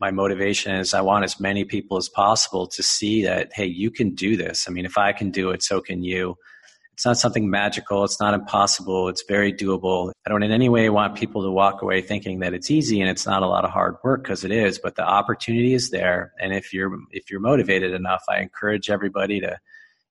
my motivation is I want as many people as possible to see that, hey, you can do this. I mean, if I can do it, so can you. It's not something magical. It's not impossible. It's very doable. I don't in any way want people to walk away thinking that it's easy and it's not a lot of hard work because it is, but the opportunity is there. And if you're, if you're motivated enough, I encourage everybody to,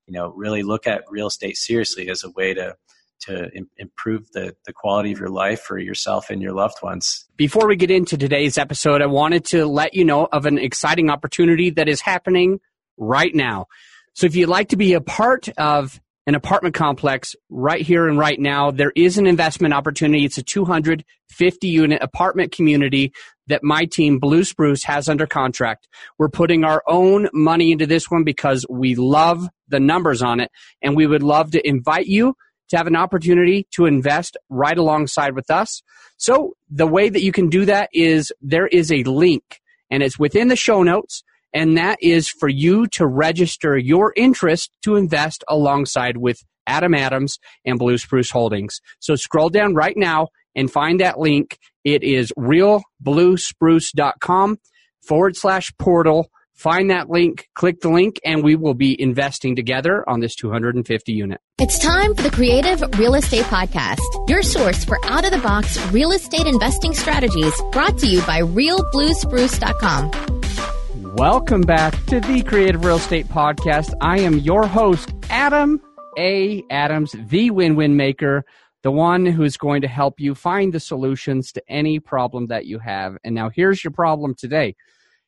you know, really look at real estate seriously as a way to, to Im- improve the, the quality of your life for yourself and your loved ones. Before we get into today's episode, I wanted to let you know of an exciting opportunity that is happening right now. So if you'd like to be a part of an apartment complex right here and right now. There is an investment opportunity. It's a 250 unit apartment community that my team, Blue Spruce, has under contract. We're putting our own money into this one because we love the numbers on it and we would love to invite you to have an opportunity to invest right alongside with us. So the way that you can do that is there is a link and it's within the show notes and that is for you to register your interest to invest alongside with Adam Adams and Blue Spruce Holdings. So scroll down right now and find that link. It is realbluespruce.com forward slash portal. Find that link, click the link, and we will be investing together on this 250 unit. It's time for the Creative Real Estate Podcast, your source for out of the box real estate investing strategies brought to you by realbluespruce.com. Welcome back to the Creative Real Estate Podcast. I am your host, Adam A. Adams, the win win maker, the one who is going to help you find the solutions to any problem that you have. And now here's your problem today.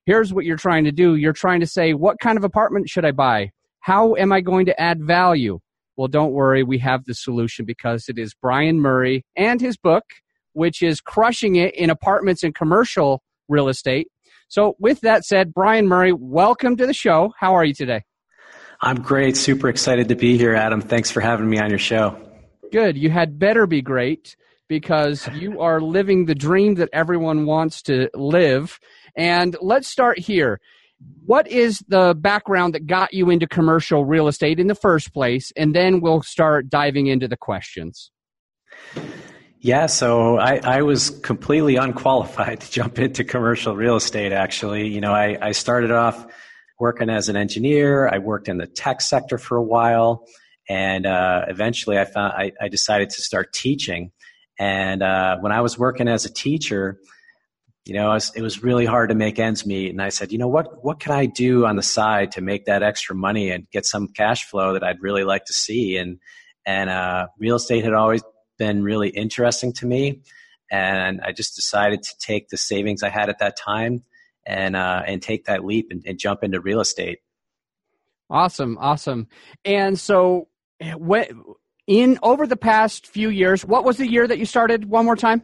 Here's what you're trying to do. You're trying to say, what kind of apartment should I buy? How am I going to add value? Well, don't worry. We have the solution because it is Brian Murray and his book, which is crushing it in apartments and commercial real estate so, with that said, Brian Murray, welcome to the show. How are you today? I'm great. Super excited to be here, Adam. Thanks for having me on your show. Good. You had better be great because you are living the dream that everyone wants to live. And let's start here. What is the background that got you into commercial real estate in the first place? And then we'll start diving into the questions. Yeah, so I, I was completely unqualified to jump into commercial real estate, actually. You know, I, I started off working as an engineer, I worked in the tech sector for a while, and uh, eventually I, found, I, I, decided to start teaching. And uh, when I was working as a teacher, you know, it was, it was, really hard to make ends meet. And I said, you know, what, what can I do on the side to make that extra money and get some cash flow that I'd really like to see? And, and uh, real estate had always been really interesting to me. And I just decided to take the savings I had at that time and uh, and take that leap and, and jump into real estate. Awesome, awesome. And so, when, in over the past few years, what was the year that you started? One more time.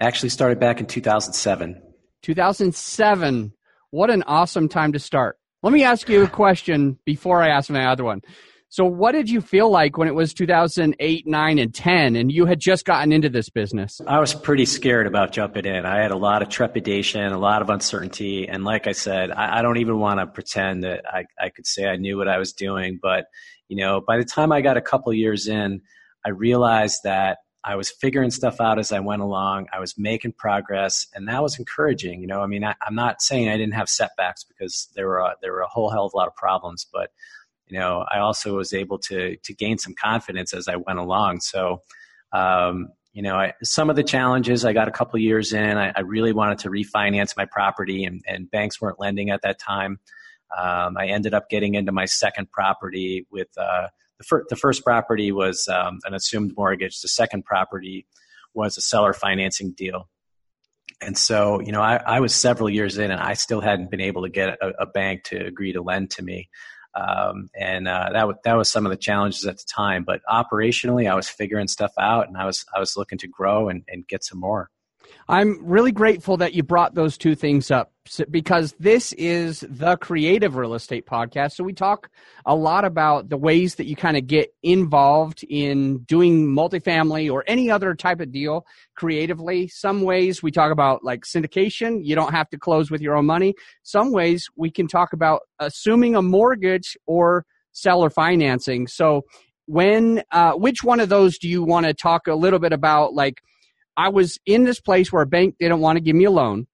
Actually, started back in 2007. 2007. What an awesome time to start. Let me ask you a question before I ask my other one. So, what did you feel like when it was 2008, 9, and 10, and you had just gotten into this business? I was pretty scared about jumping in. I had a lot of trepidation, a lot of uncertainty. And like I said, I, I don't even want to pretend that I, I could say I knew what I was doing. But, you know, by the time I got a couple years in, I realized that I was figuring stuff out as I went along. I was making progress, and that was encouraging. You know, I mean, I, am not saying I didn't have setbacks because there were a, there were a whole hell of a lot of problems, but you know, I also was able to to gain some confidence as I went along. So, um, you know, I, some of the challenges I got a couple years in, I, I, really wanted to refinance my property, and, and banks weren't lending at that time. Um, I ended up getting into my second property with uh, the, fir- the first property was um, an assumed mortgage. The second property was a seller financing deal. And so, you know, I, I was several years in, and I still hadn't been able to get a, a bank to agree to lend to me. Um, and uh, that w- that was some of the challenges at the time. But operationally, I was figuring stuff out, and I was I was looking to grow and, and get some more. I'm really grateful that you brought those two things up because this is the creative real estate podcast. So we talk a lot about the ways that you kind of get involved in doing multifamily or any other type of deal creatively. Some ways we talk about like syndication. You don't have to close with your own money. Some ways we can talk about assuming a mortgage or seller financing. So when, uh, which one of those do you want to talk a little bit about? Like, I was in this place where a bank didn't want to give me a loan.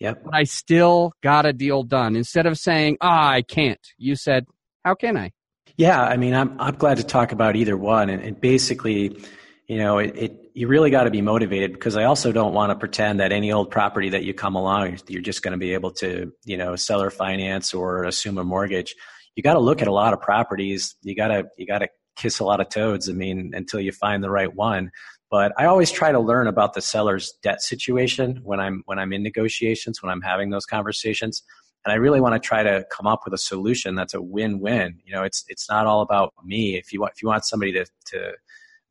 Yep. But I still got a deal done. Instead of saying, ah, I can't, you said, how can I? Yeah, I mean, I'm I'm glad to talk about either one, and, and basically, you know, it, it you really got to be motivated because I also don't want to pretend that any old property that you come along, you're just going to be able to, you know, seller finance or assume a mortgage. You got to look at a lot of properties. You got to you got to kiss a lot of toads. I mean, until you find the right one. But I always try to learn about the seller's debt situation when I'm when I'm in negotiations, when I'm having those conversations. And I really want to try to come up with a solution that's a win-win. You know, it's it's not all about me. If you want if you want somebody to to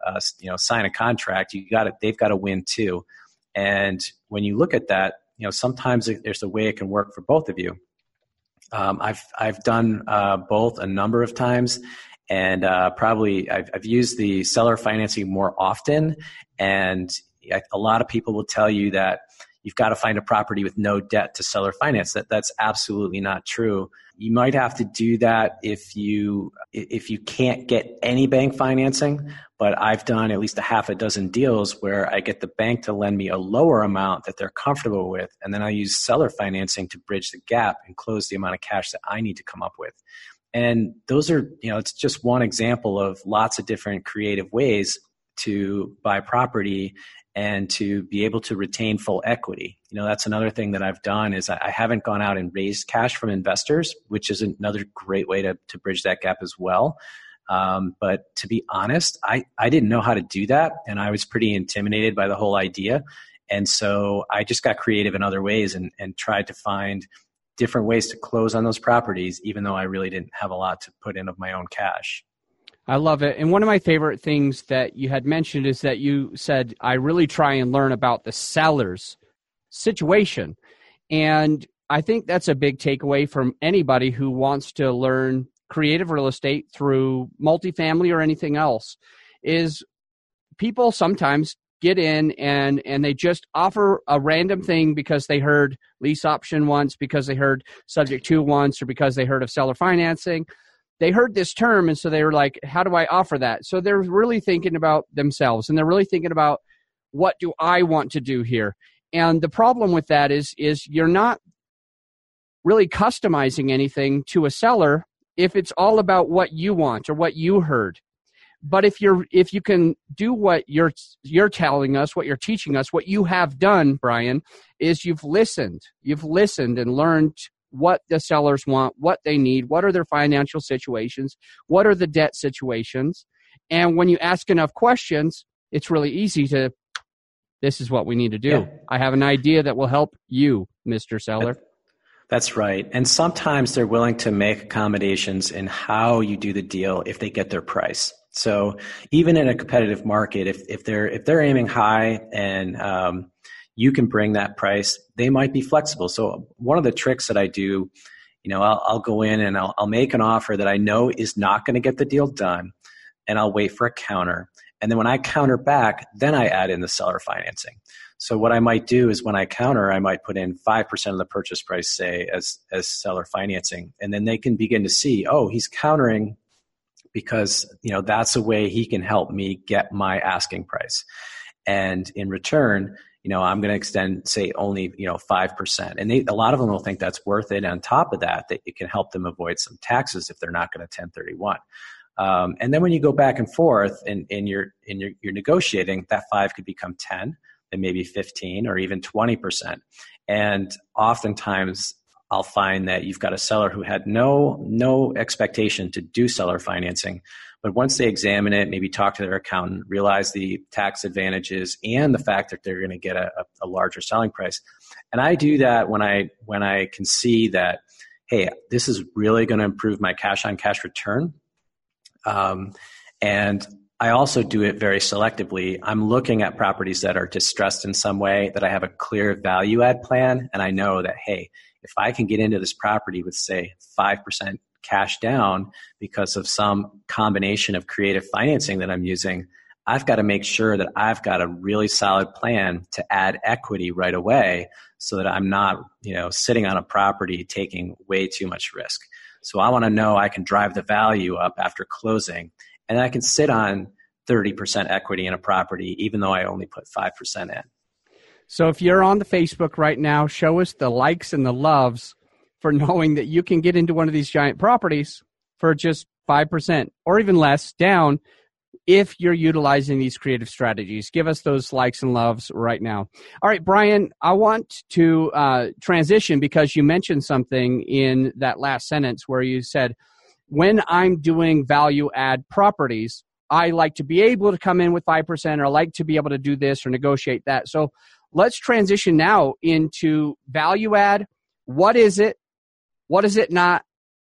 uh, you know sign a contract, you got. They've got to win too. And when you look at that, you know, sometimes there's a way it can work for both of you. Um, I've I've done uh, both a number of times, and uh, probably I've, I've, used the seller financing more often. And a lot of people will tell you that you've got to find a property with no debt to seller finance. That that's absolutely not true. You might have to do that if you if you can't get any bank financing. But I've done at least a half a dozen deals where I get the bank to lend me a lower amount that they're comfortable with, and then I use seller financing to bridge the gap and close the amount of cash that I need to come up with. And those are, you know, it's just one example of lots of different creative ways to buy property and to be able to retain full equity. You know, that's another thing that I've done is I haven't gone out and raised cash from investors, which is another great way to, to bridge that gap as well. Um, but to be honest, I, I didn't know how to do that. And I was pretty intimidated by the whole idea. And so I just got creative in other ways and, and tried to find different ways to close on those properties, even though I really didn't have a lot to put in of my own cash. I love it. And one of my favorite things that you had mentioned is that you said, I really try and learn about the seller's situation. And I think that's a big takeaway from anybody who wants to learn creative real estate through multifamily or anything else is people sometimes get in and and they just offer a random thing because they heard lease option once because they heard subject to once or because they heard of seller financing. They heard this term and so they were like how do i offer that? So they're really thinking about themselves and they're really thinking about what do i want to do here? And the problem with that is is you're not really customizing anything to a seller if it's all about what you want or what you heard but if you're if you can do what you're you're telling us what you're teaching us what you have done brian is you've listened you've listened and learned what the sellers want what they need what are their financial situations what are the debt situations and when you ask enough questions it's really easy to this is what we need to do yeah. i have an idea that will help you mr seller that's right. And sometimes they're willing to make accommodations in how you do the deal if they get their price. So even in a competitive market, if, if they're if they're aiming high and um, you can bring that price, they might be flexible. So one of the tricks that I do, you know, I'll, I'll go in and I'll, I'll make an offer that I know is not going to get the deal done, and I'll wait for a counter. And then when I counter back, then I add in the seller financing. So what I might do is when I counter, I might put in 5% of the purchase price, say, as, as seller financing. And then they can begin to see, oh, he's countering because you know that's a way he can help me get my asking price. And in return you know i'm going to extend say only you know 5% and they, a lot of them will think that's worth it. On top of that that it can help them avoid some taxes if they're not going to 1031 um, and then when you go back and forth and, and you're, and you're, you're negotiating that 5 could become 10 and maybe 15 or even 20% and oftentimes I'll find that you've got a seller who had no no expectation to do seller financing, but once they examine it, maybe talk to their accountant, realize the tax advantages and the fact that they're going to get a, a larger selling price. And I do that when I when I can see that, hey, this is really going to improve my cash on cash return. Um, and I also do it very selectively. I'm looking at properties that are distressed in some way, that I have a clear value add plan, and I know that, hey, if I can get into this property with, say, 5% cash down because of some combination of creative financing that I'm using, I've got to make sure that I've got a really solid plan to add equity right away so that I'm not, you know, sitting on a property taking way too much risk. So I want to know I can drive the value up after closing and I can sit on 30% equity in a property even though I only put 5% in. So if you're on the Facebook right now, show us the likes and the loves for knowing that you can get into one of these giant properties for just 5% or even less down if you're utilizing these creative strategies. Give us those likes and loves right now. All right, Brian, I want to uh, transition because you mentioned something in that last sentence where you said, when I'm doing value add properties, I like to be able to come in with 5% or I like to be able to do this or negotiate that. So let's transition now into value add. What is it? What is it not?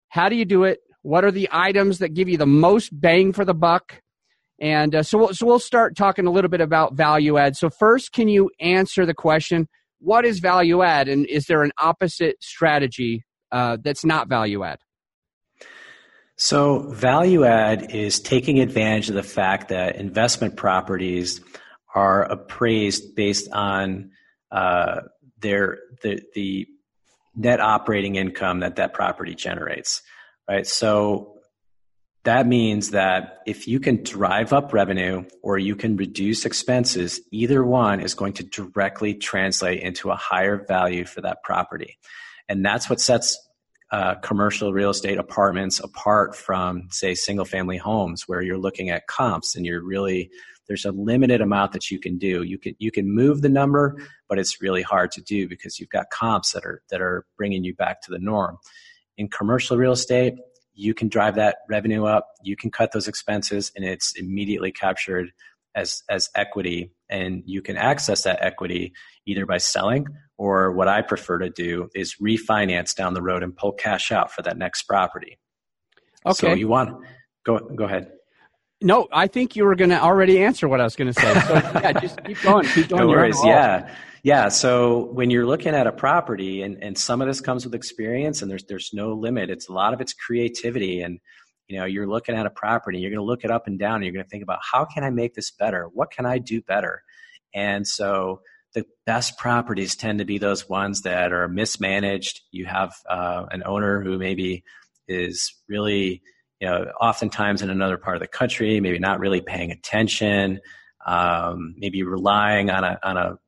How do you do it? What are the items that give you the most bang for the buck? And uh, so, we'll, so we'll start talking a little bit about value add. So first, can you answer the question, what is value add? And is there an opposite strategy uh, that's not value add? So value add is taking advantage of the fact that investment properties are appraised based on uh, their the, the net operating income that that property generates, right? So that means that if you can drive up revenue or you can reduce expenses, either one is going to directly translate into a higher value for that property. And that's what sets uh, commercial real estate apartments apart from, say, single family homes where you're looking at comps and you're really there's a limited amount that you can do. You can you can move the number, but it's really hard to do because you've got comps that are that are bringing you back to the norm. In commercial real estate, you can drive that revenue up, you can cut those expenses, and it's immediately captured as as equity, and you can access that equity either by selling or what I prefer to do is refinance down the road and pull cash out for that next property. Okay. So you want go go ahead. No, I think you were going to already answer what I was going to say. So yeah, just keep going. Keep going. No worries. Yeah. Yeah. So when you're looking at a property, and, and some of this comes with experience, and there's there's no limit. It's a lot of it's creativity, and you know you're looking at a property, you're going to look it up and down, and you're going to think about how can I make this better? What can I do better? And so the best properties tend to be those ones that are mismanaged. You have uh, an owner who maybe is really you know oftentimes in another part of the country, maybe not really paying attention. Um, maybe relying on a on a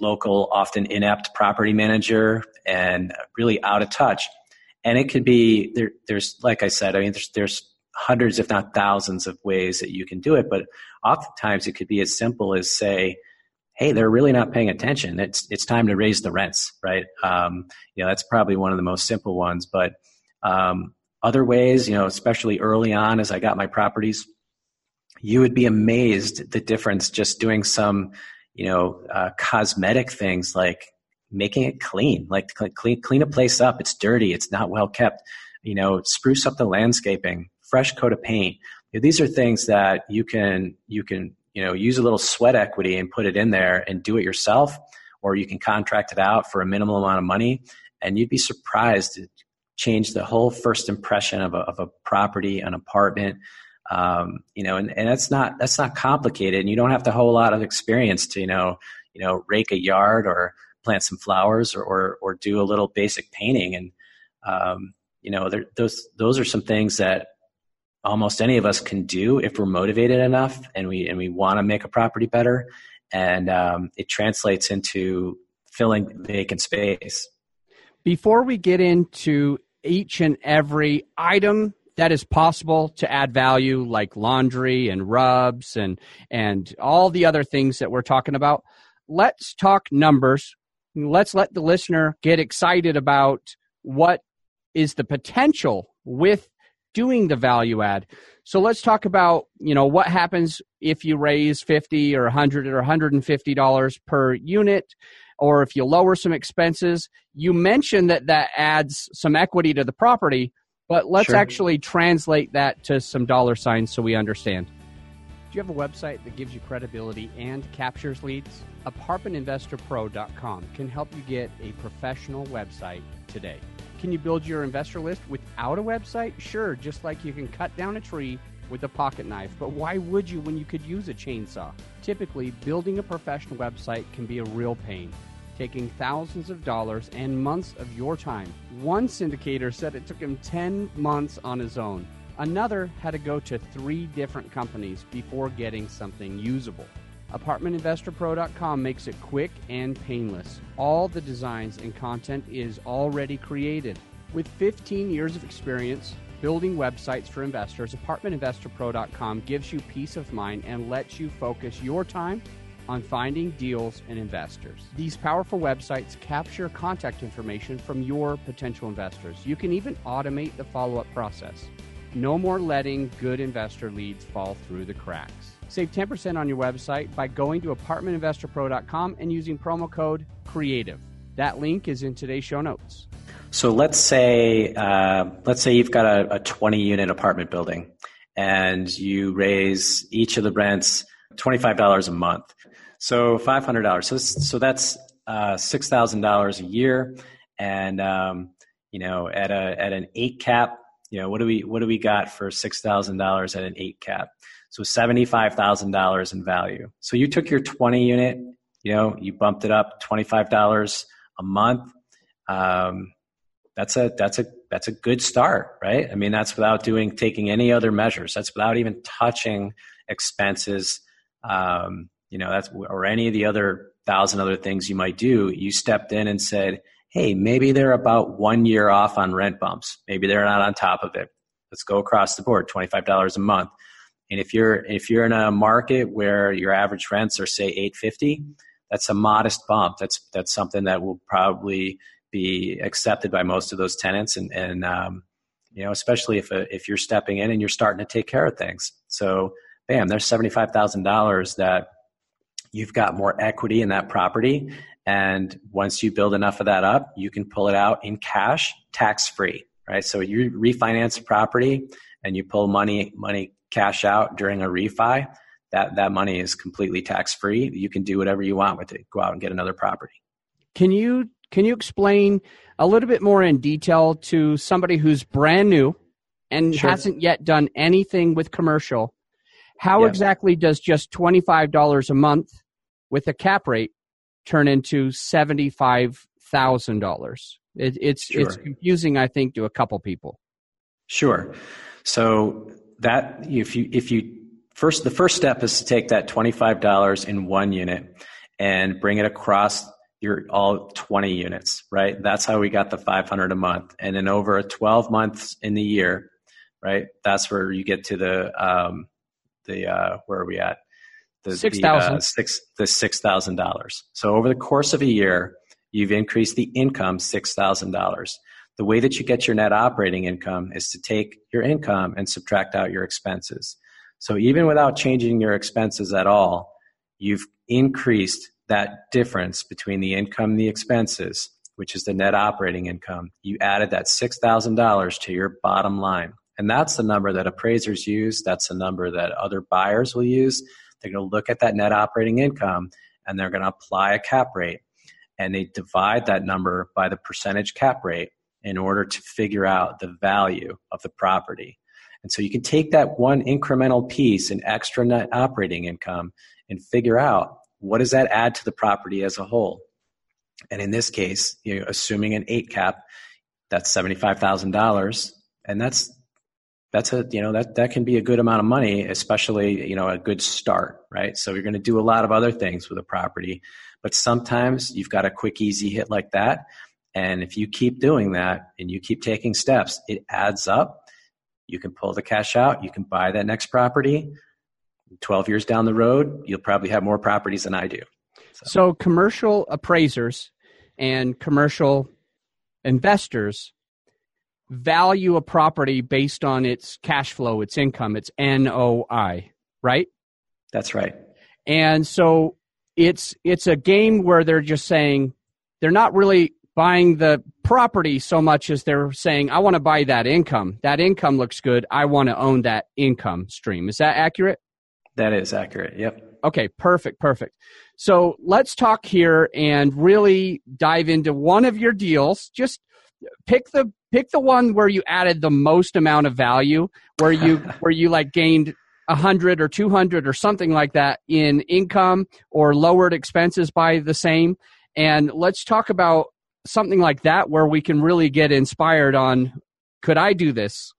local, often inept property manager and really out of touch. And it could be there, there's, like I said, I mean, there's, there's hundreds, if not thousands of ways that you can do it. But oftentimes it could be as simple as say, Hey, they're really not paying attention. It's, it's time to raise the rents, right? Um, you know, that's probably one of the most simple ones, but, um, other ways, you know, especially early on as I got my properties, you would be amazed the difference just doing some you know, uh, cosmetic things like making it clean, like clean, clean a place up. It's dirty. It's not well kept. You know, spruce up the landscaping, fresh coat of paint. You know, these are things that you can, you can, you know, use a little sweat equity and put it in there and do it yourself, or you can contract it out for a minimal amount of money. And you'd be surprised change the whole first impression of a, of a property, an apartment, um, you know, and, and that's not that's not complicated. And you don't have to whole lot of experience to you know you know rake a yard or plant some flowers or or, or do a little basic painting. And um, you know, those those are some things that almost any of us can do if we're motivated enough and we and we want to make a property better. And um, it translates into filling vacant space. Before we get into each and every item that is possible to add value like laundry and rubs and and all the other things that we're talking about let's talk numbers. Let's let the listener get excited about what is the potential with doing the value add. So let's talk about you know what happens if you raise 50 or 100 or 150 dollars per unit or if you lower some expenses you mentioned that that adds some equity to the property but let's sure. actually translate that to some dollar signs so we understand. Do you have a website that gives you credibility and captures leads? ApartmentInvestorPro.com can help you get a professional website today. Can you build your investor list without a website? Sure, just like you can cut down a tree with a pocket knife, but why would you when you could use a chainsaw? Typically, building a professional website can be a real pain taking thousands of dollars and months of your time. One syndicator said it took him 10 months on his own. Another had to go to three different companies before getting something usable. ApartmentInvestorPro.com makes it quick and painless. All the designs and content is already created. With 15 years of experience building websites for investors, ApartmentInvestorPro.com gives you peace of mind and lets you focus your time on finding deals and investors. These powerful websites capture contact information from your potential investors. You can even automate the follow up process. No more letting good investor leads fall through the cracks. Save 10% on your website by going to apartmentinvestorpro.com and using promo code CREATIVE. That link is in today's show notes. So let's say uh, let's say you've got a, a 20 unit apartment building, and you raise each of the rents $25 a month. So $500. So so that's uh, $6,000 a year, and um, you know at a at an eight cap, you know what do we what do we got for $6,000 at an eight cap? So $75,000 in value. So you took your 20 unit, you know, you bumped it up $25 a month. Um, that's a that's a that's a good start, right? I mean, that's without doing taking any other measures. That's without even touching expenses, um, you know, that's or any of the other thousand other things you might do. You stepped in and said, "Hey, maybe they're about one year off on rent bumps. Maybe they're not on top of it. Let's go across the board, twenty five dollars a month." And if you're if you're in a market where your average rents are say 850, that's a modest bump. That's that's something that will probably be accepted by most of those tenants, and and um, you know especially if a, if you're stepping in and you're starting to take care of things. So bam, there's seventy five thousand dollars that you've got more equity in that property, and once you build enough of that up, you can pull it out in cash, tax free. Right, so you refinance a property and you pull money money cash out during a refi, that that money is completely tax free. You can do whatever you want with it. Go out and get another property. Can you can you explain a little bit more in detail to somebody who's brand new and sure. hasn't yet done anything with commercial? How exactly does just twenty five dollars a month with a cap rate turn into seventy five thousand dollars? It, it's sure. it's confusing, I think, to a couple people. Sure. So that if you if you first the first step is to take that $25 in one unit and bring it across your all 20 units right that's how we got the 500 a month and then over 12 months in the year right that's where you get to the um the uh where are we at the six thousand uh, six the six thousand dollars so over the course of a year you've increased the income six thousand dollars the way that you get your net operating income is to take your income and subtract out your expenses. So even without changing your expenses at all, you've increased that difference between the income and the expenses, which is the net operating income. You added that $6,000 to your bottom line. And that's the number that appraisers use. That's the number that other buyers will use. They're going to look at that net operating income and they're going to apply a cap rate. And they divide that number by the percentage cap rate in order to figure out the value of the property. And so you can take that one incremental piece in extra net operating income and figure out what does that add to the property as a whole. And in this case, you know, assuming an eight cap, that's seventy-five thousand dollars, and that's that's a you know that that can be a good amount of money, especially you know a good start, right? So you're going to do a lot of other things with a property, but sometimes you've got a quick, easy hit like that and if you keep doing that and you keep taking steps, it adds up. You can pull the cash out, you can buy that next property. 12 years down the road, you'll probably have more properties than I do. So, so commercial appraisers and commercial investors value a property based on its cash flow, its income, its NOI, right? That's right. And so it's it's a game where they're just saying they're not really buying the property so much as they're saying, I want to buy that income. That income looks good. I want to own that income stream. Is that accurate? That is accurate. Yep. Okay, perfect, perfect. So let's talk here and really dive into one of your deals. Just pick the pick the one where you added the most amount of value, where you where you like gained a hundred or two hundred or something like that in income or lowered expenses by the same. And let's talk about something like that where we can really get inspired on could I do this?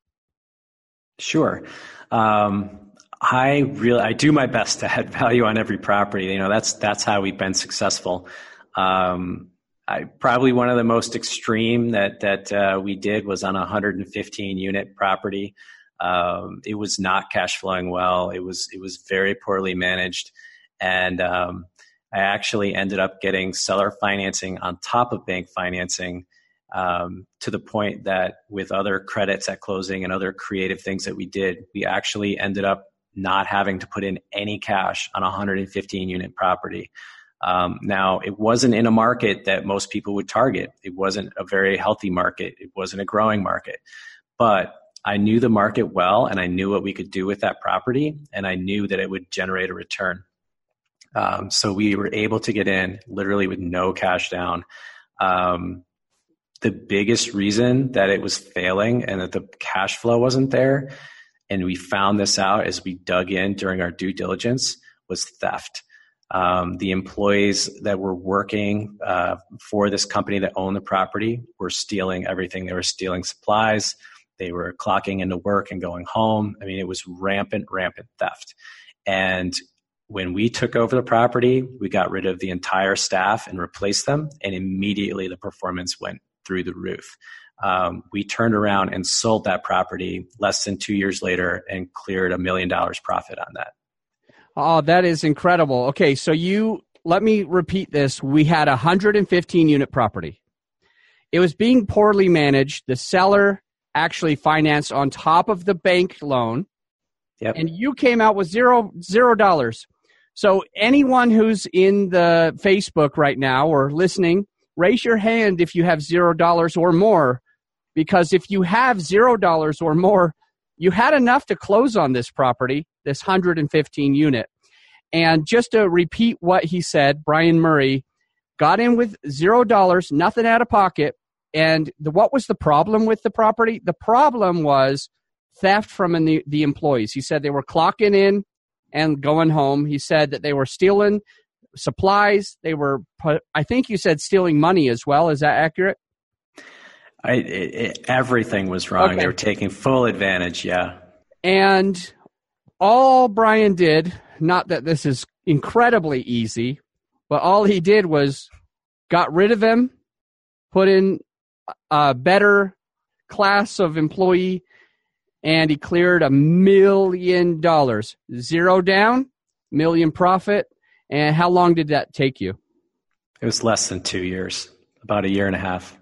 Sure. Um, I really I do my best to add value on every property. You know, that's that's how we've been successful. Um, I, probably one of the most extreme that that uh, we did was on a 115 unit property. Um, it was not cash flowing well. It was it was very poorly managed, and um, I actually ended up getting seller financing on top of bank financing um, to the point that with other credits at closing and other creative things that we did, we actually ended up not having to put in any cash on a 115 unit property. Um, now, it wasn't in a market that most people would target. It wasn't a very healthy market. It wasn't a growing market. But I knew the market well and I knew what we could do with that property and I knew that it would generate a return. Um, so we were able to get in literally with no cash down. Um, the biggest reason that it was failing and that the cash flow wasn't there, and we found this out as we dug in during our due diligence, was theft. Um, the employees that were working uh, for this company that owned the property were stealing everything. They were stealing supplies. They were clocking into work and going home. I mean, it was rampant, rampant theft. And when we took over the property, we got rid of the entire staff and replaced them, and immediately the performance went through the roof. Um, we turned around and sold that property less than two years later and cleared a million dollars profit on that. Oh, that is incredible. Okay, so you let me repeat this. We had a 115 unit property. It was being poorly managed. The seller actually financed on top of the bank loan. Yep. And you came out with zero zero dollars. So anyone who's in the Facebook right now or listening, raise your hand if you have zero dollars or more. Because if you have zero dollars or more, you had enough to close on this property, this 115 unit. And just to repeat what he said, Brian Murray got in with zero dollars, nothing out of pocket. And the, what was the problem with the property? The problem was theft from the, the employees. He said they were clocking in and going home. He said that they were stealing supplies. They were, I think you said stealing money as well. Is that accurate? I, it, it, everything was wrong. Okay. They were taking full advantage. Yeah. And all Brian did, not that this is incredibly easy, but all he did was got rid of him, put in a better class of employee, and he cleared a million dollars. Zero down, million profit. And how long did that take you? It was less than two years, about a year and a half.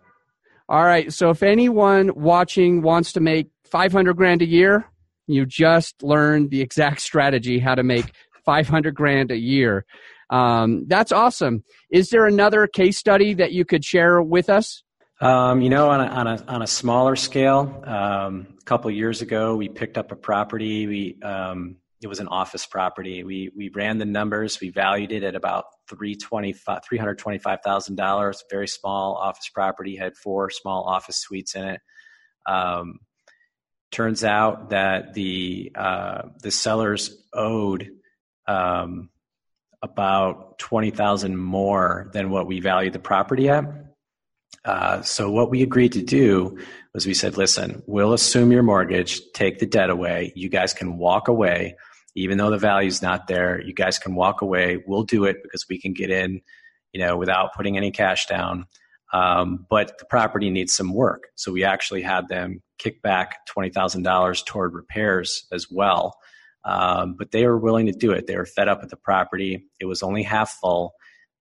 All right. So if anyone watching wants to make 500 grand a year, you just learned the exact strategy how to make 500 grand a year. Um, that's awesome. Is there another case study that you could share with us? Um, you know, on a, on a, on a smaller scale, um, a couple years ago, we picked up a property. We um, it was an office property. We we ran the numbers. We valued it at about three twenty five three hundred twenty five thousand dollars. Very small office property had four small office suites in it. Um, turns out that the uh, the sellers owed um, about twenty thousand more than what we valued the property at. Uh, so what we agreed to do was we said, listen, we'll assume your mortgage, take the debt away. You guys can walk away even though the value's not there, you guys can walk away. We'll do it because we can get in, you know, without putting any cash down. Um, but the property needs some work. So we actually had them kick back $20,000 toward repairs as well. Um, but they were willing to do it. They were fed up with the property. It was only half full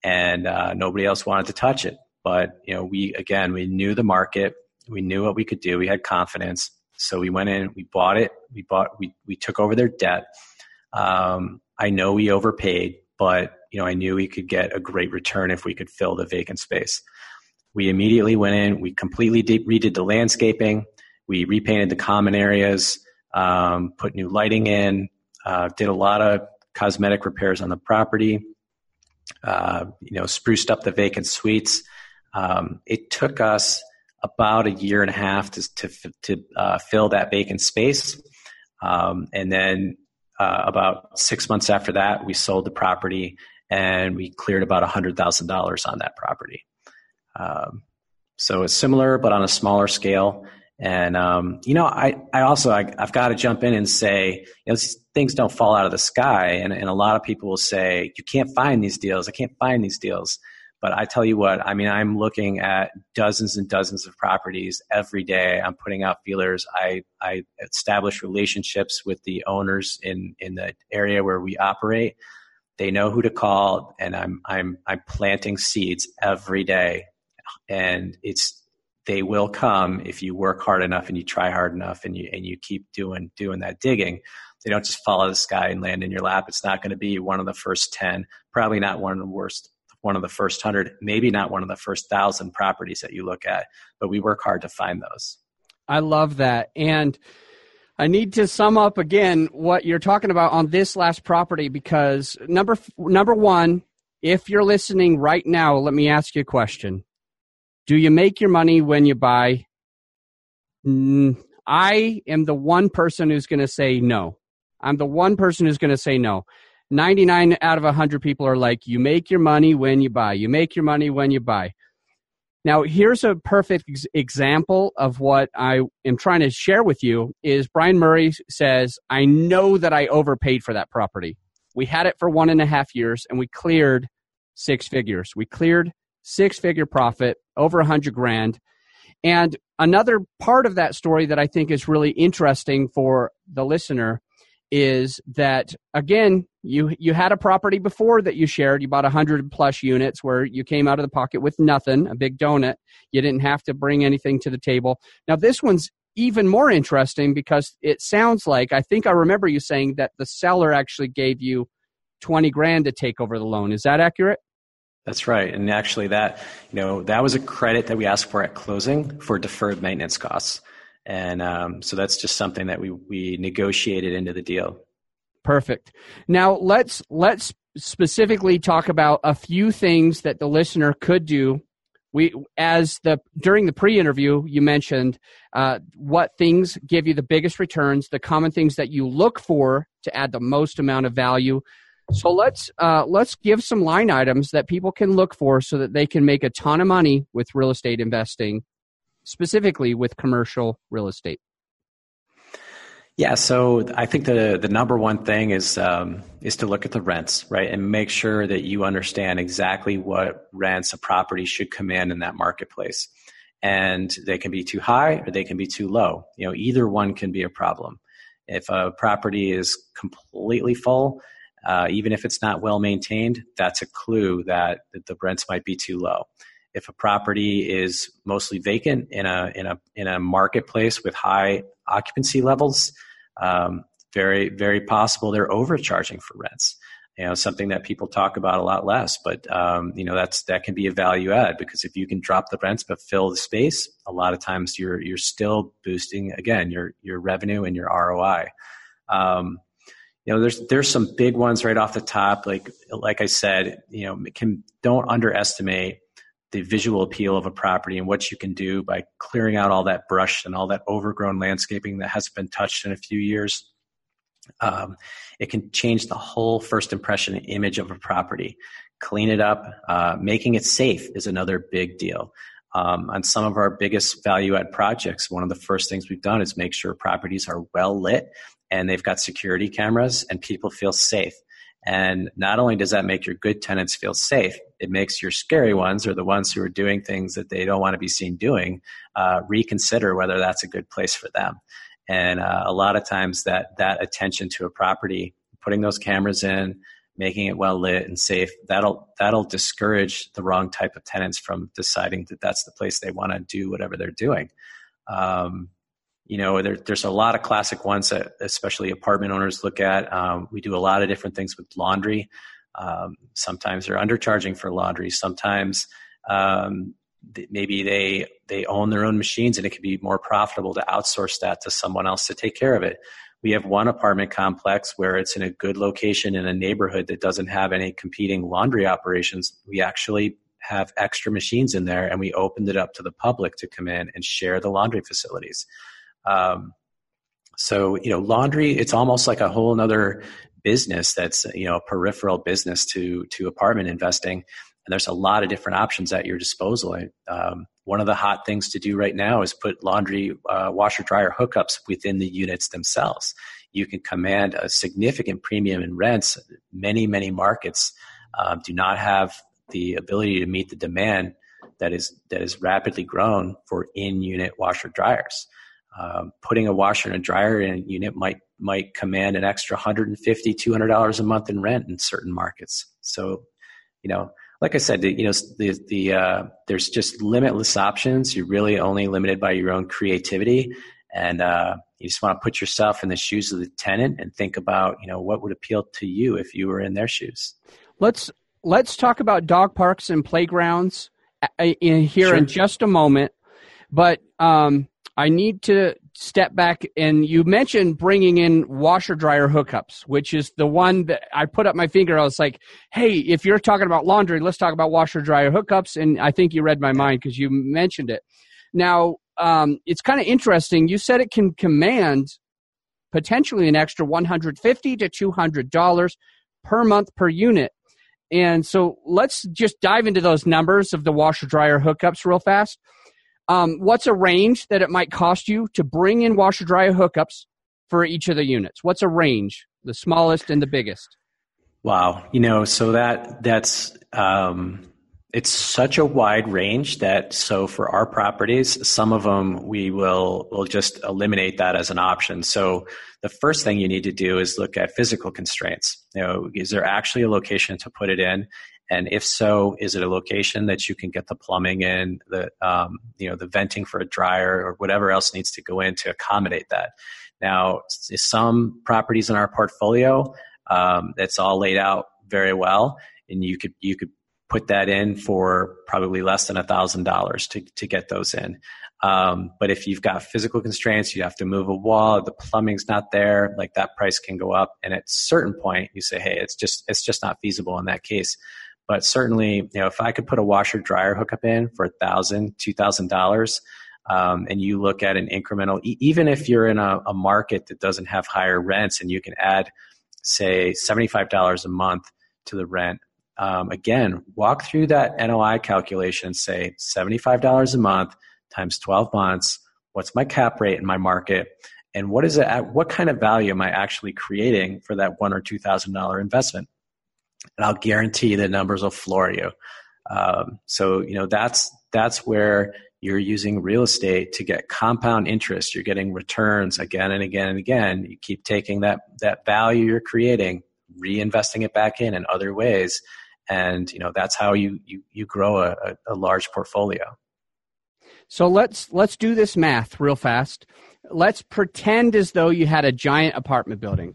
and uh, nobody else wanted to touch it. But, you know, we, again, we knew the market. We knew what we could do. We had confidence. So we went in, we bought it. We bought, we, we took over their debt um, I know we overpaid, but you know I knew we could get a great return if we could fill the vacant space. We immediately went in. We completely de- redid the landscaping. We repainted the common areas, um, put new lighting in, uh, did a lot of cosmetic repairs on the property. Uh, you know, spruced up the vacant suites. Um, it took us about a year and a half to to, to uh, fill that vacant space, um, and then uh, about six months after that, we sold the property and we cleared about $100,000 on that property. Um, so it's similar, but on a smaller scale. And um, you know, I, I also I, have got to jump in and say, you know, things don't fall out of the sky, and, and a lot of people will say, you can't find these deals. I can't find these deals. But I tell you what, I mean, I'm looking at dozens and dozens of properties every day. I'm putting out feelers. I, I establish relationships with the owners in, in the area where we operate. They know who to call, and I'm, I'm, I'm planting seeds every day. And it's, they will come if you work hard enough and you try hard enough and you, and you keep doing, doing that digging. They don't just of the sky and land in your lap. It's not going to be one of the first 10, probably not one of the worst one of the first hundred, maybe not one of the first thousand properties that you look at, but we work hard to find those. I love that. And I need to sum up again what you're talking about on this last property because number number 1, if you're listening right now, let me ask you a question. Do you make your money when you buy? Mm, I am the one person who's going to say no. I'm the one person who's going to say no. 99 out of 100 people are like, you make your money when you buy. You make your money when you buy. Now, here's a perfect ex- example of what I am trying to share with you is Brian Murray says, I know that I overpaid for that property. We had it for one and a half years and we cleared six figures. We cleared six figure profit, over a hundred grand. And another part of that story that I think is really interesting for the listener is that again you you had a property before that you shared. You bought a 100 plus units where you came out of the pocket with nothing a big donut. You didn't have to bring anything to the table. Now this one's even more interesting because it sounds like i think i remember you saying that the seller actually gave you 20 grand to take over the loan. Is that accurate that's right and actually that you know that was a credit that we asked for at closing for deferred maintenance costs and um, so that's just something that we we negotiated into the deal. Perfect. Now let's let's specifically talk about a few things that the listener could do. We as the during the pre-interview you mentioned uh, what things give you the biggest returns, the common things that you look for to add the most amount of value. So let's uh, let's give some line items that people can look for so that they can make a ton of money with real estate investing specifically with commercial real estate? Yeah, so I think the the number one thing is um, is to look at the rents, right, and make sure that you understand exactly what rents a property should command in that marketplace. And they can be too high or they can be too low. You know, either one can be a problem. If a property is completely full, uh, even if it's not well maintained, that's a clue that, the rents might be too low if a property is mostly vacant in a in a in a marketplace with high occupancy levels, um, very very possible they're overcharging for rents. You know, something that people talk about a lot less, but um, you know that's that can be a value add because if you can drop the rents but fill the space, a lot of times you're you're still boosting again your your revenue and your ROI. Um, you know, there's there's some big ones right off the top. Like like I said, you know, can don't underestimate the visual appeal of a property and what you can do by clearing out all that brush and all that overgrown landscaping that hasn't been touched in a few years. Um, it can change the whole first impression image of a property. Clean it up, uh, making it safe is another big deal. Um, on some of our biggest value add projects, one of the first things we've done is make sure properties are well lit and they've got security cameras and people feel safe. And not only does that make your good tenants feel safe, it makes your scary ones or the ones who are doing things that they don't want to be seen doing uh, reconsider whether that's a good place for them. And uh, a lot of times that that attention to a property, putting those cameras in, making it well lit and safe, that'll that'll discourage the wrong type of tenants from deciding that that's the place they want to do whatever they're doing. Um, you know, there, there's a lot of classic ones that especially apartment owners look at. Um, we do a lot of different things with laundry. Um, sometimes they're undercharging for laundry. Sometimes um, maybe they they own their own machines, and it can be more profitable to outsource that to someone else to take care of it. We have one apartment complex where it's in a good location in a neighborhood that doesn't have any competing laundry operations. We actually have extra machines in there, and we opened it up to the public to come in and share the laundry facilities. Um, so you know, laundry it's almost like a whole other business that's you know a peripheral business to to apartment investing. and there's a lot of different options at your disposal. Um, one of the hot things to do right now is put laundry uh, washer dryer hookups within the units themselves. You can command a significant premium in rents. Many, many markets um, do not have the ability to meet the demand that is that is rapidly grown for in-unit washer dryers. Um, putting a washer and a dryer in a unit might might command an extra 150 200 dollars a month in rent in certain markets. So you know like i said you know the the uh, there's just limitless options. You're really only limited by your own creativity. And uh, you just want to put yourself in the shoes of the tenant and think about you know what would appeal to you if you were in their shoes. Let's let's talk about dog parks and playgrounds uh, in here sure. in just a moment. But um, I need to step back and you mentioned bringing in washer dryer hookups, which is the one that I put up my finger. I was like, Hey, if you're talking about laundry, let's talk about washer dryer hookups. And I think you read my mind because you mentioned it. Now, um, it's kind of interesting. You said it can command potentially an extra 150 to 200 dollars per month per unit. And so let's just dive into those numbers of the washer dryer hookups real fast. Um, what's a range that it might cost you to bring in washer dryer hookups for each of the units? What's a range, the smallest and the biggest? Wow, you know, so that that's um, it's such a wide range that so for our properties, some of them we will will just eliminate that as an option. So the first thing you need to do is look at physical constraints. You know, is there actually a location to put it in? And if so, is it a location that you can get the plumbing in, the um, you know the venting for a dryer or whatever else needs to go in to accommodate that? Now, some properties in our portfolio, um, it's all laid out very well, and you could you could put that in for probably less than a thousand dollars to to get those in. Um, but if you've got physical constraints, you have to move a wall, the plumbing's not there, like that price can go up. And at certain point, you say, hey, it's just it's just not feasible in that case. But certainly, you know, if I could put a washer dryer hookup in for a thousand, two thousand dollars, um, and you look at an incremental, e- even if you're in a, a market that doesn't have higher rents, and you can add, say, seventy-five dollars a month to the rent. Um, again, walk through that NOI calculation. Say seventy-five dollars a month times twelve months. What's my cap rate in my market? And what is it? At, what kind of value am I actually creating for that one or two thousand dollar investment? And I'll guarantee the numbers will floor you. Um, so you know that's that's where you're using real estate to get compound interest. You're getting returns again and again and again. You keep taking that that value you're creating, reinvesting it back in in other ways, and you know that's how you you you grow a, a, a large portfolio. So let's let's do this math real fast. Let's pretend as though you had a giant apartment building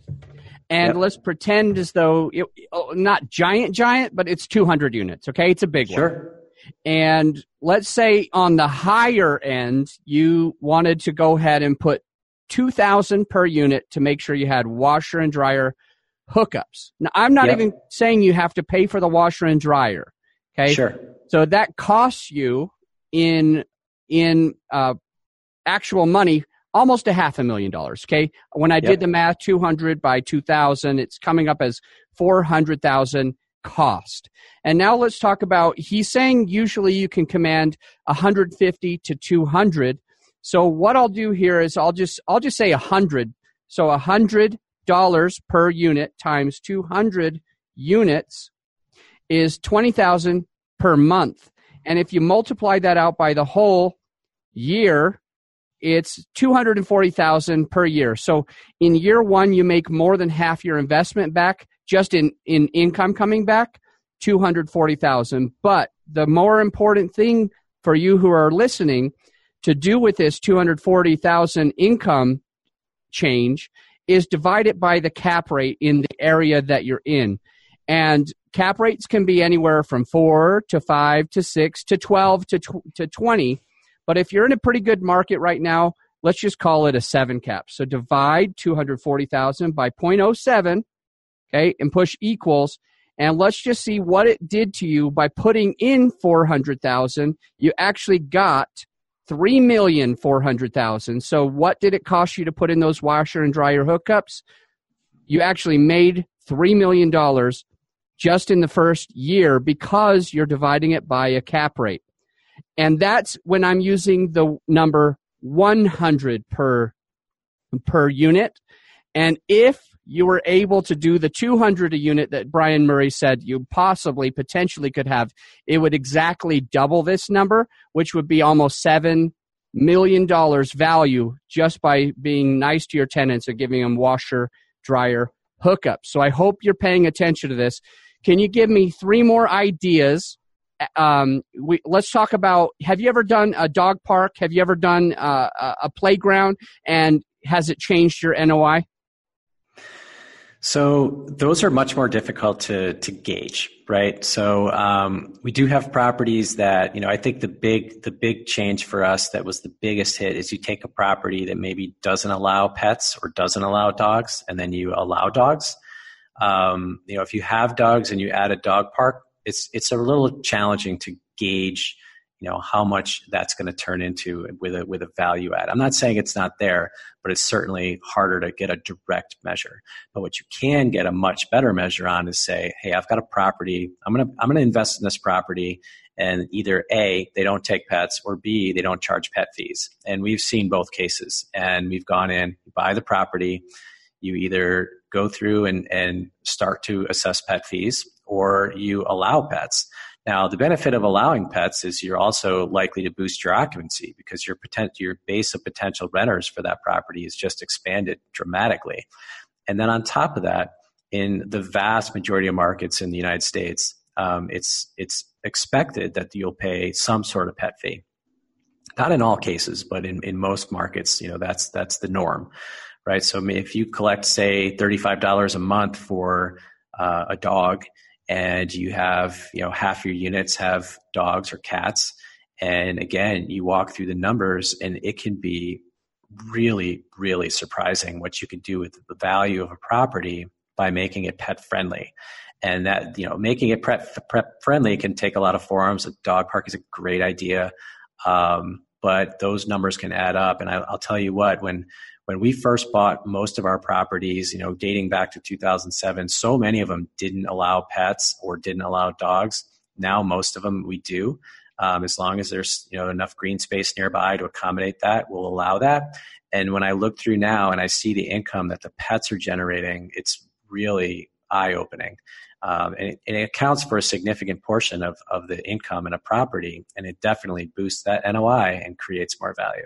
and yep. let's pretend as though it, oh, not giant giant but it's 200 units okay it's a big sure. one and let's say on the higher end you wanted to go ahead and put 2000 per unit to make sure you had washer and dryer hookups now i'm not yep. even saying you have to pay for the washer and dryer okay sure so that costs you in in uh, actual money almost a half a million dollars. Okay. When I yep. did the math, 200 by 2000, it's coming up as 400,000 cost. And now let's talk about, he's saying usually you can command 150 to 200. So what I'll do here is I'll just, I'll just say 100. So $100 per unit times 200 units is 20,000 per month. And if you multiply that out by the whole year, it's 240,000 per year. So in year 1 you make more than half your investment back just in in income coming back, 240,000. But the more important thing for you who are listening to do with this 240,000 income change is divide it by the cap rate in the area that you're in. And cap rates can be anywhere from 4 to 5 to 6 to 12 to tw- to 20 but if you're in a pretty good market right now, let's just call it a seven cap. So divide 240,000 by 0.07, okay, and push equals. And let's just see what it did to you by putting in 400,000. You actually got 3,400,000. So what did it cost you to put in those washer and dryer hookups? You actually made $3 million just in the first year because you're dividing it by a cap rate. And that's when I'm using the number 100 per per unit. And if you were able to do the 200 a unit that Brian Murray said you possibly potentially could have, it would exactly double this number, which would be almost seven million dollars value just by being nice to your tenants and giving them washer, dryer, hookups. So I hope you're paying attention to this. Can you give me three more ideas? Um, we, let's talk about have you ever done a dog park? Have you ever done uh, a playground? And has it changed your NOI? So those are much more difficult to to gauge, right? So um, we do have properties that you know. I think the big the big change for us that was the biggest hit is you take a property that maybe doesn't allow pets or doesn't allow dogs, and then you allow dogs. Um, you know, if you have dogs and you add a dog park, it's it's a little challenging to gauge you know how much that's going to turn into with a with a value add. I'm not saying it's not there, but it's certainly harder to get a direct measure. But what you can get a much better measure on is say, hey, I've got a property. I'm gonna I'm gonna invest in this property, and either a they don't take pets, or b they don't charge pet fees. And we've seen both cases, and we've gone in, buy the property. You either go through and, and start to assess pet fees, or you allow pets. Now, the benefit of allowing pets is you're also likely to boost your occupancy because your potent, your base of potential renters for that property is just expanded dramatically. And then on top of that, in the vast majority of markets in the United States, um, it's it's expected that you'll pay some sort of pet fee. Not in all cases, but in, in most markets, you know that's that's the norm, right? So if you collect, say, thirty five dollars a month for uh, a dog, and you have you know half your units have dogs or cats. And again you walk through the numbers and it can be really really surprising what you can do with the value of a property by making it pet friendly. And that you know making it pet, friendly can take a lot of forms. A dog park is a great idea. Um, but those numbers can add up and I, i'll tell you what when when we first bought most of our properties, you know, dating back to 2007, so many of them didn't allow pets or didn't allow dogs. Now most of them we do. Um, as long as there's you know enough green space nearby to accommodate that, we'll allow that. And when I look through now and I see the income that the pets are generating, it's really eye opening. Um, and, it, and, it, accounts for a significant portion of, of the income in a property, and it definitely boosts that NOI and creates more value.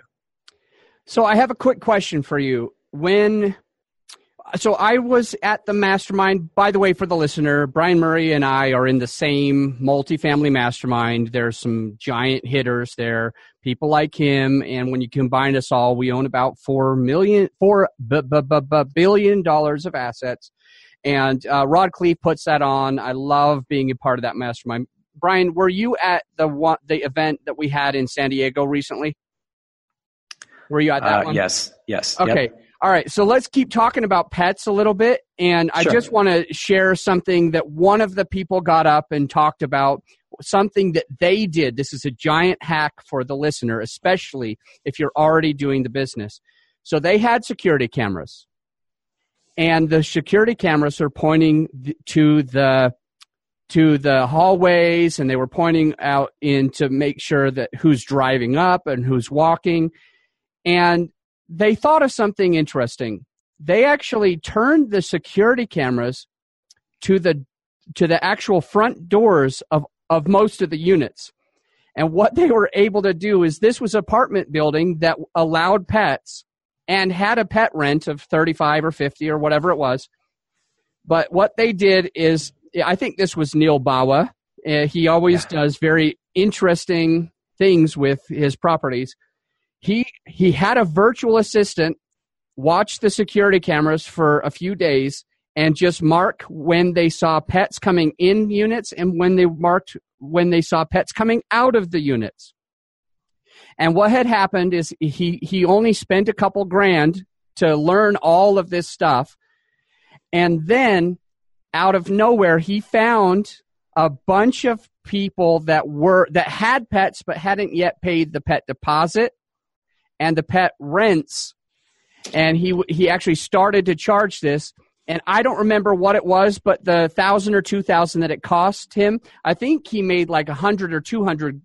So I have a quick question for you. When so I was at the mastermind. By the way, for the listener, Brian Murray and I are in the same multifamily mastermind. There's some giant hitters there, people like him, and when you combine us all, we own about four million, four b- b- b- billion dollars of assets. And uh, Rod Khleif puts that on. I love being a part of that mastermind. Brian, were you at the one, the event that we had in San Diego recently? Were you at that uh, one? Yes, yes. Okay. Yep. All right. So let's keep talking about pets a little bit. And I just want to share something that one of the people got up and talked about something that they did. This is a giant hack for the listener, especially if you're already doing the business. So they had security cameras. And the security cameras are pointing to the to the hallways and they were pointing out in to make sure that who's driving up and who's walking and they thought of something interesting. They actually turned the security cameras to the to the actual front doors of, of most of the units. And what they were able to do is this was apartment building that allowed pets and had a pet rent of 35 or 50 or whatever it was. But what they did is, I think this was Neil Bawa. Uh, he always yeah. does very interesting things with his properties he he had a virtual assistant watch the security cameras for a few days and just mark when they saw pets coming in units and when they marked when they saw pets coming out of the units. And what had happened is he he only spent a couple grand to learn all of this stuff. And then out of nowhere he found a bunch of people that were that had pets but hadn't yet paid the pet deposit and the pet rents and he he actually started to charge this and I don't remember what it was, but the thousand or two thousand that it cost him, I think he made like a hundred or two hundred,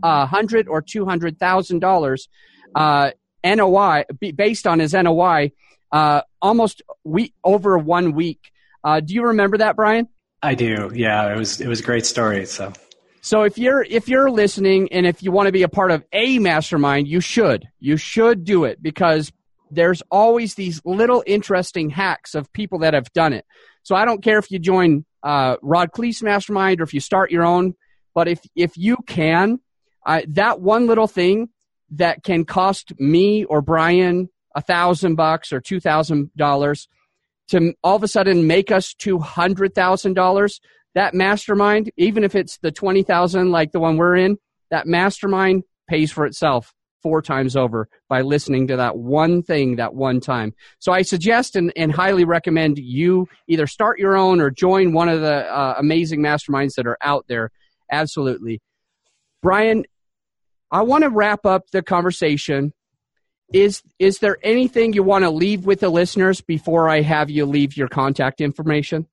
uh, hundred or two hundred thousand dollars, uh, NOI based on his NOI, uh, almost week over one week. Uh, do you remember that, Brian? I do. Yeah, it was it was a great story. So. So if you're if you're listening and if you want to be a part of a mastermind, you should. You should do it because there's always these little interesting hacks of people that have done it. So I don't care if you join uh, Rod Khleif's Mastermind or if you start your own, but if if you can, that one little thing that can cost me or Brian a thousand bucks or two thousand dollars to all of a sudden make us two hundred thousand dollars. That mastermind, even if it's the twenty thousand like the one we're in, that mastermind pays for itself four times over by listening to that one thing that one time. So I suggest and, and highly recommend you either start your own or join one of the uh, amazing masterminds that are out there. Absolutely. Brian, I want to wrap up the conversation. Is is there anything you want to leave with the listeners before I have you leave your contact information?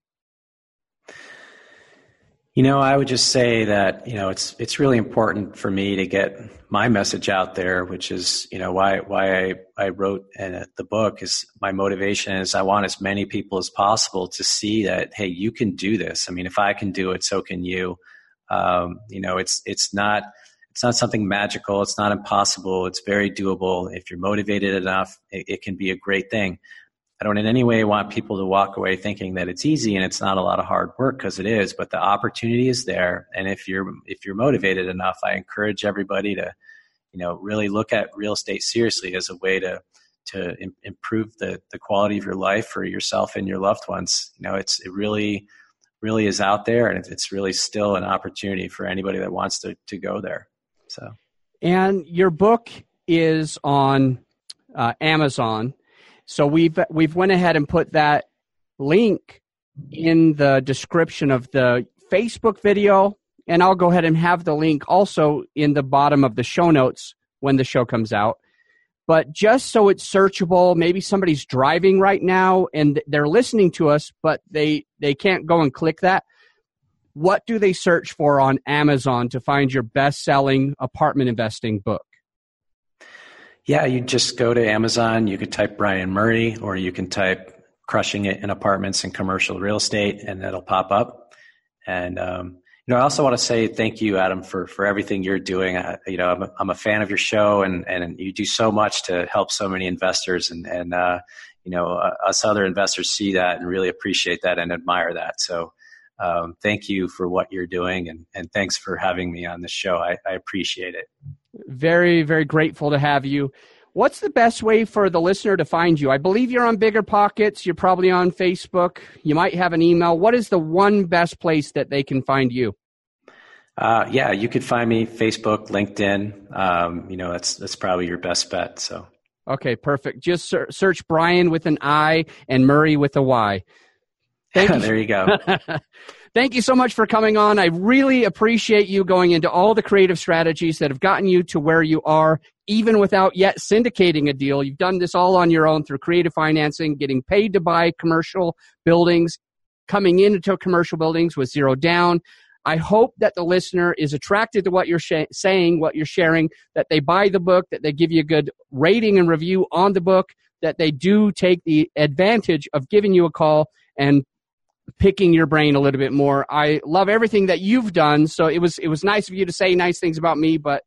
You know, I would just say that, you know, it's it's really important for me to get my message out there, which is, you know, why why I, I wrote in the book is my motivation is I want as many people as possible to see that, hey, you can do this. I mean, if I can do it, so can you. Um, you know, it's it's not it's not something magical. It's not impossible. It's very doable. If you're motivated enough, it, it can be a great thing. I don't in any way want people to walk away thinking that it's easy and it's not a lot of hard work because it is, but the opportunity is there. And if you're if you're motivated enough, I encourage everybody to, you know, really look at real estate seriously as a way to to Im- improve the the quality of your life for yourself and your loved ones. You know, it's it really really is out there, and it's really still an opportunity for anybody that wants to to go there. So, and your book is on uh, Amazon so we've we've went ahead and put that link in the description of the Facebook video, and I'll go ahead and have the link also in the bottom of the show notes when the show comes out. But just so it's searchable, maybe somebody's driving right now and they're listening to us, but they they can't go and click that. What do they search for on Amazon to find your best-selling apartment investing book? Yeah, you just go to Amazon. You could type Brian Murray, or you can type "crushing it in apartments and commercial real estate," and it'll pop up. And um, you know, I also want to say thank you, Adam, for for everything you're doing. I, you know, I'm a, I'm a fan of your show, and and you do so much to help so many investors, and and uh, you know, uh, us other investors see that and really appreciate that and admire that. So. Um, thank you for what you're doing, and, and thanks for having me on the show. I, I appreciate it. Very, very grateful to have you. What's the best way for the listener to find you? I believe you're on Bigger Pockets. You're probably on Facebook. You might have an email. What is the one best place that they can find you? Uh, yeah, you could find me Facebook, LinkedIn. Um, you know, that's that's probably your best bet. So. Okay, perfect. Just ser- search Brian with an I and Murray with a Y. Thank you. there you go. Thank you so much for coming on. I really appreciate you going into all the creative strategies that have gotten you to where you are, even without yet syndicating a deal. You've done this all on your own through creative financing, getting paid to buy commercial buildings, coming into commercial buildings with zero down. I hope that the listener is attracted to what you're sh- saying, what you're sharing, that they buy the book, that they give you a good rating and review on the book, that they do take the advantage of giving you a call and picking your brain a little bit more. I love everything that you've done. So it was it was nice of you to say nice things about me, but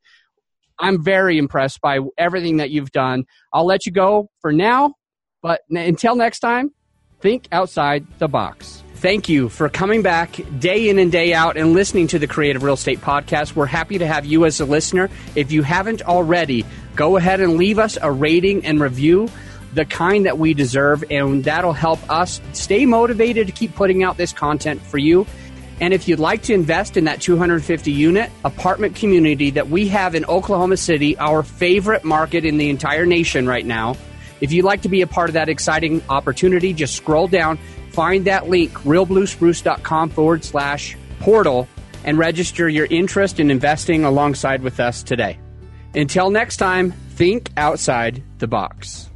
I'm very impressed by everything that you've done. I'll let you go for now, but until next time, think outside the box. Thank you for coming back day in and day out and listening to the Creative Real Estate Podcast. We're happy to have you as a listener. If you haven't already, go ahead and leave us a rating and review the kind that we deserve, and that'll help us stay motivated to keep putting out this content for you. And if you'd like to invest in that 250 unit apartment community that we have in Oklahoma City, our favorite market in the entire nation right now, if you'd like to be a part of that exciting opportunity, just scroll down, find that link, realbluespruce.com forward slash portal, and register your interest in investing alongside with us today. Until next time, think outside the box.